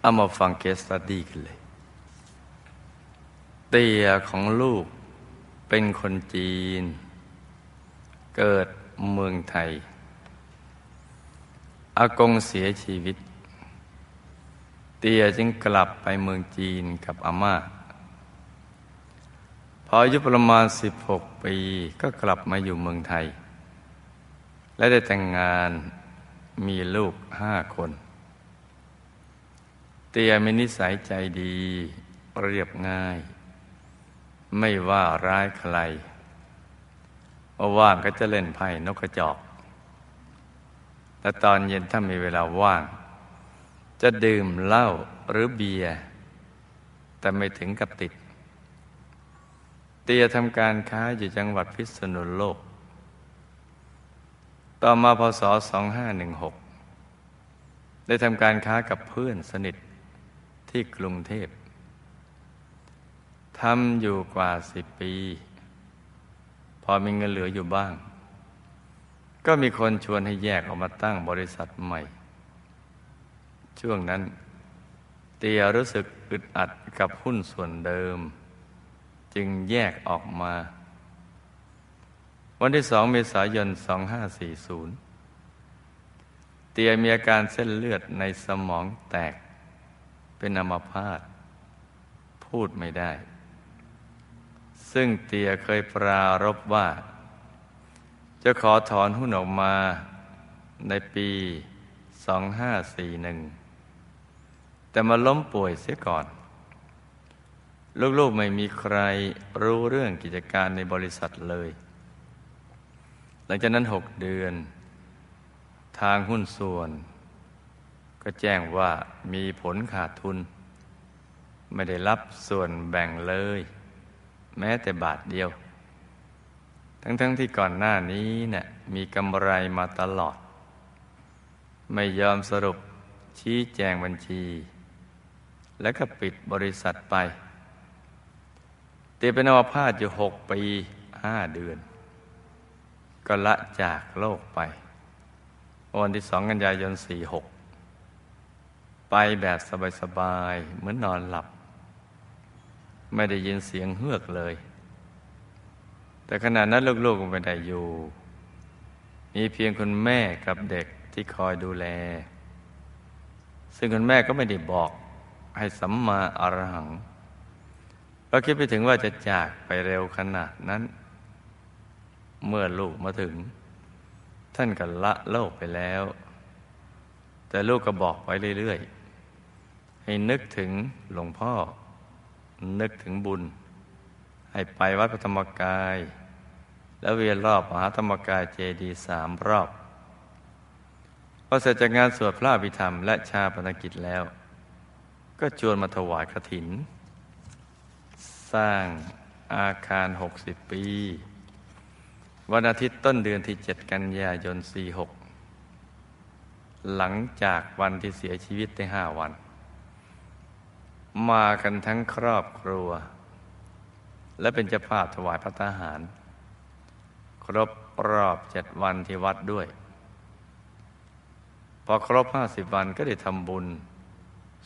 เอามาฟังเคสตัดดี้กันเลย เตียของลูกเป็นคนจีน เกิดเมืองไทย อากงเสียชีวิต เตียจึงกลับไปเมืองจีนกับอาม่าพออายุประมาณ 16 ปีก็กลับมาอยู่เมืองไทย และได้แต่งงานมีลูกห้าคน เตียมีนิสัยใจดี เรียบง่าย ไม่ว่าร้ายใครว่างก็จะเล่นไพ่นกกระจอก และตอนเย็นถ้ามีเวลาว่าง จะดื่มเหล้าหรือเบียร์แต่ไม่ถึงกับติด เตียทำการค้าอยู่จังหวัดพิษณุโลก ต่อมาพศ 2516 ได้ทำการค้ากับเพื่อนสนิท ที่กรุงเทพทำอยู่กว่าสิบปี พอมีเงินเหลืออยู่บ้าง ก็มีคนชวนให้แยกออกมาตั้งบริษัทใหม่ ช่วงนั้นเตียรู้สึกอึดอัดกับหุ้นส่วนเดิม จึงแยกออกมา วันที่สองเมษายน 2540 เตียมีอาการเส้นเลือดในสมองแตก เป็นอัมพาตพูดไม่ได้ ซึ่งเตียเคยปรารบว่า จะขอถอนหุ้นออกมาในปี 2541 แต่มาล้มป่วยเสียก่อน ลูกๆไม่มีใครรู้เรื่องกิจการในบริษัทเลย หลังจากนั้นหกเดือน ทางหุ้นส่วน ก็แจ้งว่ามีผลขาดทุน ไม่ได้รับส่วนแบ่งเลย แม้แต่บาทเดียว ทั้งๆทที่ก่อนหน้านี้เนะี่ยมีกำไรมาตลอด ไม่ยอมสรุปชี้แจงบัญชี แล้วก็ปิดบริษัทไปเตียเป็นอวพาตอยู่หกปีห้าเดือน ก็ละจากโลกไป วันที่สองกันยายนสี่หก ไปแบบสบายๆเหมือนนอนหลับ ไม่ได้ยินเสียงเฮือกเลย แต่ขณะนั้นลูกๆก็ไม่ได้อยู่ มีเพียงคุณแม่กับเด็กที่คอยดูแล ซึ่งคุณแม่ก็ไม่ได้บอกให้สัมมาอรหังเราคิดไปถึงว่าจะจากไปเร็วขนาดนั้น เมื่อลูกมาถึง ท่านก็ละโลกไปแล้ว แต่ลูกก็บอกไว้เรื่อยๆ ให้นึกถึงหลวงพ่อ นึกถึงบุญ ให้ไปวัดพระธรรมกาย แล้วเวียนรอบมหาธรรมกายเจดีสามรอบพอเสร็จจากงานสวดพระพิธรรม และชาปนกิจแล้ว ก็ชวนมาถวายกฐิน สร้างอาคารหกสิบปี วันอาทิตย์ต้นเดือนที่เจ็ดกันยายนสี่หกหลังจากวันที่เสียชีวิตได้ห้าวัน มากันทั้งครอบครัว และเป็นเจ้าภาพถวายพระทหาร ครบรอบเจ็ดวันที่วัดด้วย พอครบห้าสิบวันก็ได้ทำบุญ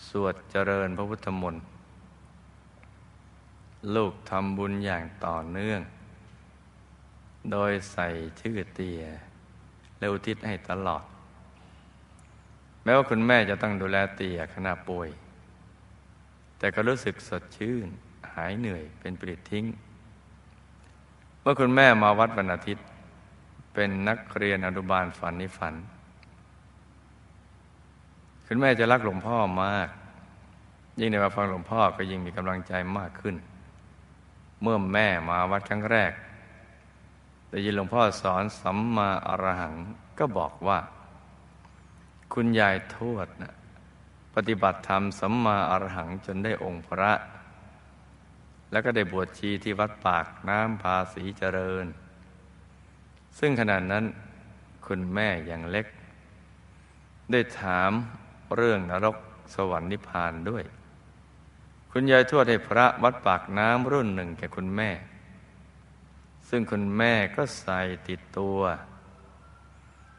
สวดเจริญพระพุทธมนต์ลูกทำบุญอย่างต่อเนื่อง โดยใส่ชื่อเตียและอุทิศให้ตลอด แม้ว่าคุณแม่จะต้องดูแลเตียขณะป่วย แต่ก็รู้สึกสดชื่น หายเหนื่อยเป็นปลิดทิ้ง เมื่อคุณแม่มาวัดวันอาทิตย์ เป็นนักเรียนอนุบาลฝันนิฝัน คุณแม่จะรักหลวงพ่อมาก ยิ่งในมาฟังหลวงพ่อก็ยิ่งมีกำลังใจมากขึ้น เมื่อแม่มาวัดครั้งแรกได้ยินหลวงพ่อสอนสัมมาอรหังก็บอกว่า คุณยายทวดนะ ปฏิบัติธรรมสัมมาอรหังจนได้องค์พระ แล้วก็ได้บวชชีที่วัดปากน้ำภาษีเจริญ ซึ่งขณะนั้นคุณแม่ย่างเล็ก ได้ถามเรื่องนรกสวรรค์นิพพานด้วย คุณยายทวดให้พระวัดปากน้ำรุ่นหนึ่งแก่คุณแม่ ซึ่งคุณแม่ก็ใส่ติดตัว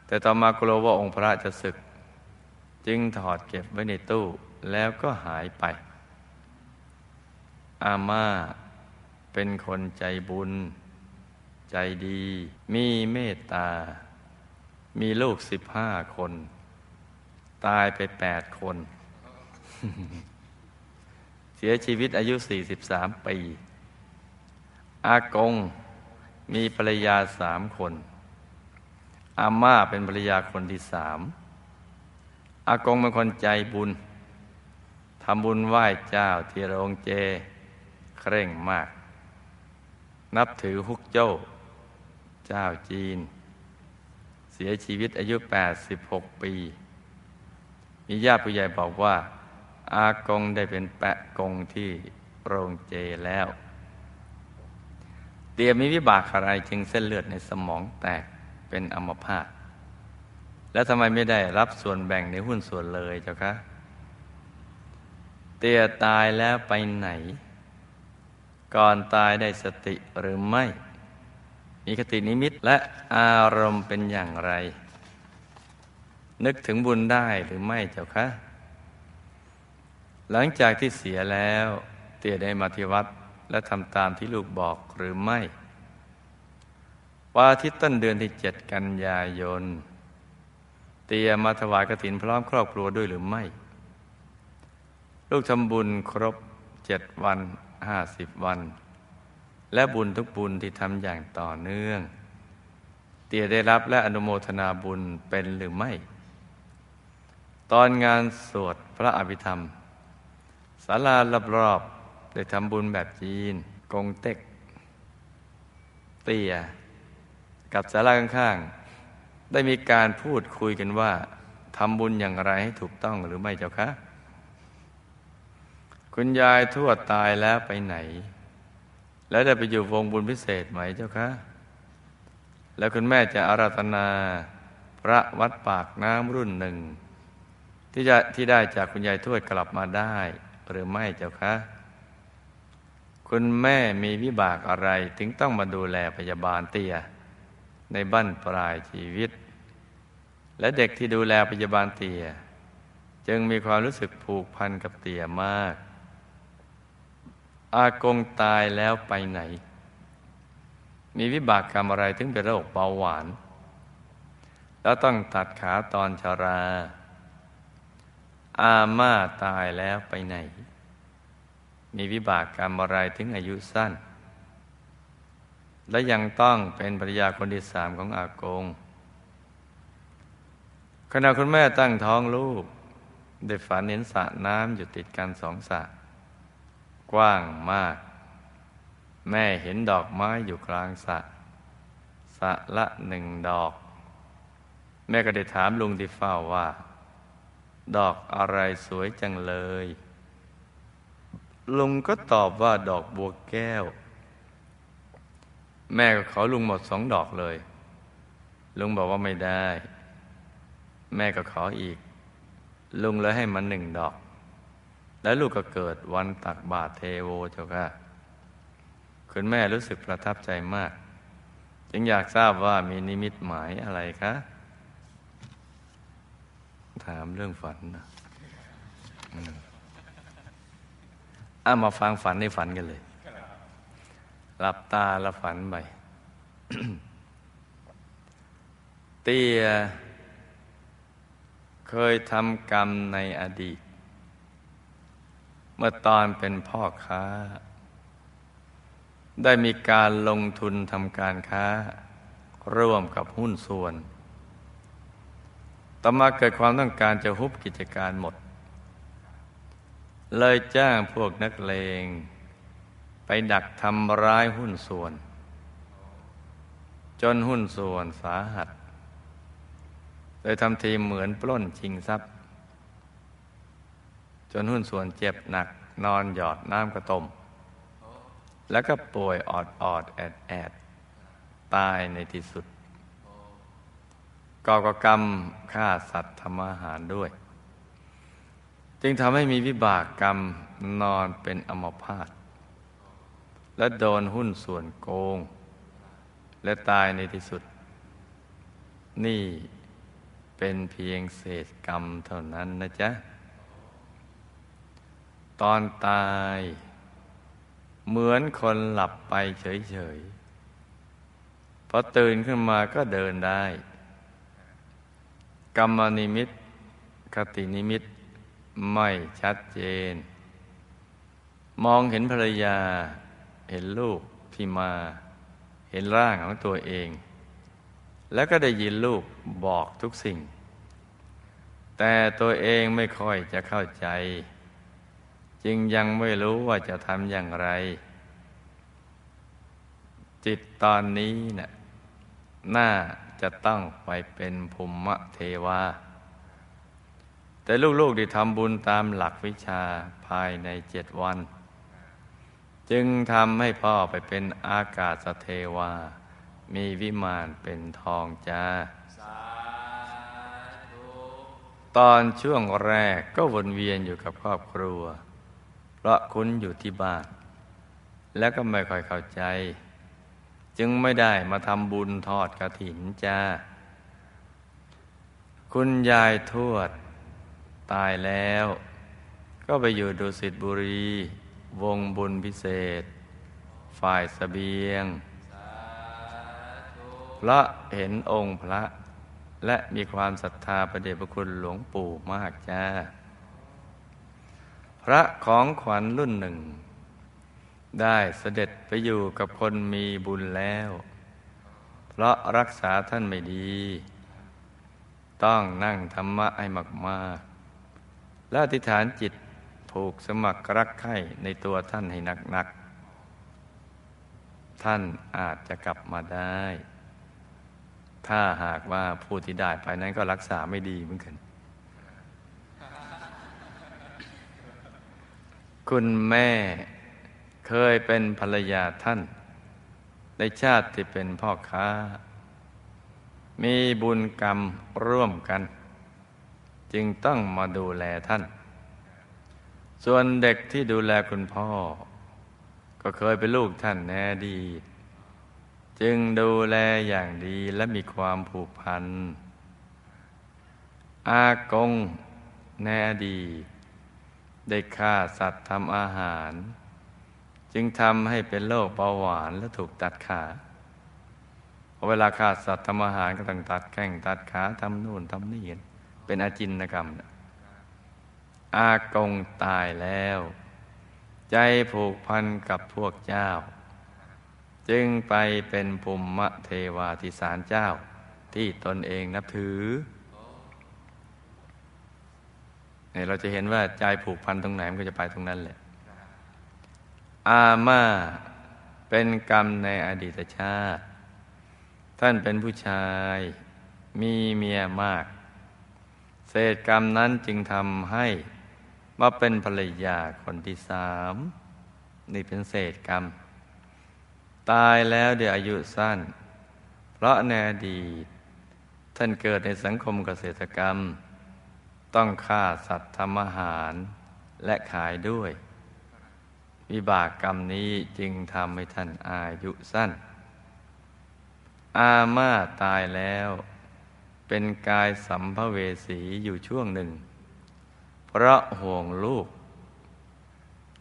แต่ต่อมากลัวว่าองค์พระจะศึก จึงถอดเก็บไว้ในตู้แล้วก็หายไป อาม่าเป็นคนใจบุญ ใจดี มีเมตตา มีลูกสิบห้าคน ตายไปแปดคน เสียชีวิตอายุสี่สิบสามปี อากงมีภรรยาสามคน อาม่าเป็นภรรยาคนที่สาม อากงเป็นคนใจบุญทำบุญไหว้เจ้าที่โรงเจ เคร่งมาก นับถือฮุกโจ้เจ้าจีน เสียชีวิตอายุ 86 ปี มีญาติผู้ใหญ่บอกว่า อากงได้เป็นแปะกงที่โรงเจแล้ว เตียมีวิบากอะไรจึงเส้นเลือดในสมองแตกเป็นอัมพาต แล้วทำไมไม่ได้รับส่วนแบ่งในหุ้นส่วนเลยเจ้าคะ เตียตายแล้วไปไหน ก่อนตายได้สติหรือไม่ มีคตินิมิตและอารมณ์เป็นอย่างไร นึกถึงบุญได้หรือไม่เจ้าคะ หลังจากที่เสียแล้ว เตียได้มาที่วัดและทำตามที่ลูกบอกหรือไม่วันอาทิตย์ต้นเดือนที่เจ็ดกันยายน เตียมาถวายกฐินพร้อมครอบครัวด้วยหรือไม่ ลูกทำบุญครบเจ็ดวันห้าสิบวัน และบุญทุกบุญที่ทำอย่างต่อเนื่อง เตียได้รับและอนุโมทนาบุญเป็นหรือไม่ ตอนงานสวดพระอภิธรรมศาลารอบๆได้ทำบุญแบบจีน กงเต็ก เตีย กับศาลาข้างๆ ได้มีการพูดคุยกันว่าทำบุญอย่างไรให้ถูกต้องหรือไม่เจ้าคะคุณยายทวดตายแล้วไปไหน แล้วได้ไปอยู่วงบุญพิเศษไหมเจ้าคะแล้วคุณแม่จะอาราธนาพระวัดปากน้ำรุ่นหนึ่ง ที่จะที่ได้จากคุณยายทวดกลับมาได้ หรือไม่เจ้าคะ คุณแม่มีวิบากอะไรถึงต้องมาดูแลพยาบาลเตีย ในบ้านปลายชีวิต และเด็กที่ดูแลพยาบาลเตีย จึงมีความรู้สึกผูกพันกับเตียมาก อากงตายแล้วไปไหน มีวิบากกรรมอะไรถึงเป็นโรคเบาหวาน แล้วต้องตัดขาตอนชารา อาม่าตายแล้วไปไหน มีวิบากกรรมอะไรถึงอายุสั้น และยังต้องเป็นภรรยาคนที่สามของอากง ขณะคุณแม่ตั้งท้องลูก ได้ฝันเห็นสระน้ำอยู่ติดกันสองสระกว้างมาก แม่เห็นดอกไม้อยู่กลางสระสระละหนึ่งดอก แม่ก็ได้ถามลุงที่เฝ้าว่า ดอกอะไรสวยจังเลย ลุงก็ตอบว่าดอกบัวแก้ว แม่ก็ขอลุงหมดสองดอกเลย ลุงบอกว่าไม่ได้ แม่ก็ขออีก ลุงเลยให้มันหนึ่งดอก แล้วลูกก็เกิดวันตักบาตรเทโวเจ้าค่ะ คุณแม่รู้สึกประทับใจมาก จึงอยากทราบว่ามีนิมิตหมายอะไรคะ ถามเรื่องฝันนะอะมาฟังฝันในฝันกันเลย หลับตาล้วฝันไปเตียเคยทำกรรมในอดีต เมื่อตอนเป็นพ่อค้า ได้มีการลงทุนทำการค้า ร่วมกับหุ้นส่วน ต่อมาเกิดความต้องการจะฮุบกิจการหมด เลยจ้างพวกนักเลง ไปดักทำร้ายหุ้นส่วน จนหุ้นส่วนสาหัส โดยทำทีเหมือนปล้นชิงทรัพย์ จนหุ้นส่วนเจ็บหนักนอนหยอดน้ำกระตมแล้วก็ป่วยออดออดแอดแอดตายในที่สุดก่อกรรมฆ่าสัตว์ทำอาหารด้วย จึงทำให้มีวิบากกรรมนอนเป็นอมพาต และโดนหุ้นส่วนโกง และตายในที่สุด นี่เป็นเพียงเศษกรรมเท่านั้นนะจ๊ะ ตอนตาย เหมือนคนหลับไปเฉยๆพอตื่นขึ้นมาก็เดินได้ กรรมนิมิตคตินิมิตไม่ชัดเจน มองเห็นภรรยา เห็นลูกที่มาเห็นร่างของตัวเอง แล้วก็ได้ยินลูกบอกทุกสิ่ง แต่ตัวเองไม่ค่อยจะเข้าใจ จึงยังไม่รู้ว่าจะทำอย่างไร จิตตอนนี้นะ่ะน่าจะต้องไปเป็นภูมิเทวาแต่ลูกๆได้ทำบุญตามหลักวิชาภายในเจ็ดวัน จึงทำให้พ่อไปเป็นอากาศเทวา มีวิมานเป็นทองจ้า ตอนช่วงแรกก็วนเวียนอยู่กับครอบครัว เพราะคุณอยู่ที่บ้าน แล้วก็ไม่ค่อยเข้าใจ จึงไม่ได้มาทำบุญทอดกระถินจ้า คุณยายทวด ตายแล้ว ก็ไปอยู่ดุสิตบุรี วงบุญพิเศษ ฝ่ายสเสบียงพระเห็นองค์พระ และมีความศรัทธาประเดชพระคุณหลวงปู่มากจ้า พระของขวัญรุ่นหนึ่ง ได้เสด็จไปอยู่กับคนมีบุญแล้ว เพราะรักษาท่านไม่ดี ต้องนั่งธรรมะให้มากและอธิษฐานจิต ผูกสมัครรักใคร่ในตัวท่านให้นักๆ ท่านอาจจะกลับมาได้ ถ้าหากว่าผู้ที่ได้ไปนั้นก็รักษาไม่ดีเหมือนกัน คุณแม่เคยเป็นภรรยาท่าน ในชาติที่เป็นพ่อค้า มีบุญกรรมร่วมกัน จึงต้องมาดูแลท่าน ส่วนเด็กที่ดูแลคุณพ่อ ก็เคยเป็นลูกท่านแน่ดี จึงดูแลอย่างดีและมีความผูกพัน อากงแน่ดีได้ฆ่าสัตว์ทำอาหาร จึงทำให้เป็นโรคเบาหวานและถูกตัดขาเวลาฆ่าสัตว์ทำอาหารก็ต้องตัดแข้งตัดขาทำนู่นทำนี่เป็นอาจินกรรม อากงตายแล้ว ใจผูกพันกับพวกเจ้า จึงไปเป็นภูมิเทวาทิสารเจ้าที่ตนเองนับถือเนี่ยเราจะเห็นว่าใจผูกพันตรงไหนมันก็จะไปตรงนั้นแหละ อาม่าเป็นกรรมในอดีตชาติ ท่านเป็นผู้ชายมีเมียมาก เศษกรรมนั้นจึงทำให้ มาเป็นภรรยาคนที่สามนี่เป็นเศษกรรม ตายแล้วเดี๋ยวอายุสั้น เพราะในอดีตท่านเกิดในสังคมเกษตรกรรม ต้องฆ่าสัตว์ทำอาหารและขายด้วย วิบากกรรมนี้จึงทำให้ท่านอายุสั้น อาม่าตายแล้ว เป็นกายสัมภเวสีอยู่ช่วงหนึ่ง เพราะห่วงลูก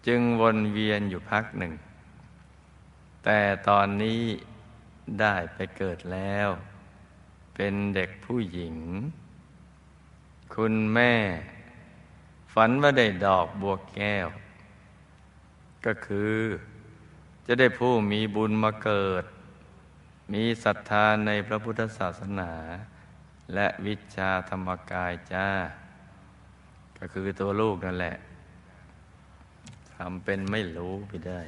จึงวนเวียนอยู่พักหนึ่ง แต่ตอนนี้ได้ไปเกิดแล้ว เป็นเด็กผู้หญิง คุณแม่ ฝันว่าได้ดอกบัวแก้ว ก็คือจะได้ผู้มีบุญมาเกิด มีศรัทธาในพระพุทธศาสนา และวิชาธรรมกายจ้า ก็คือตัวลูกนั่นแหละทำเป็นไม่รู้ไปได้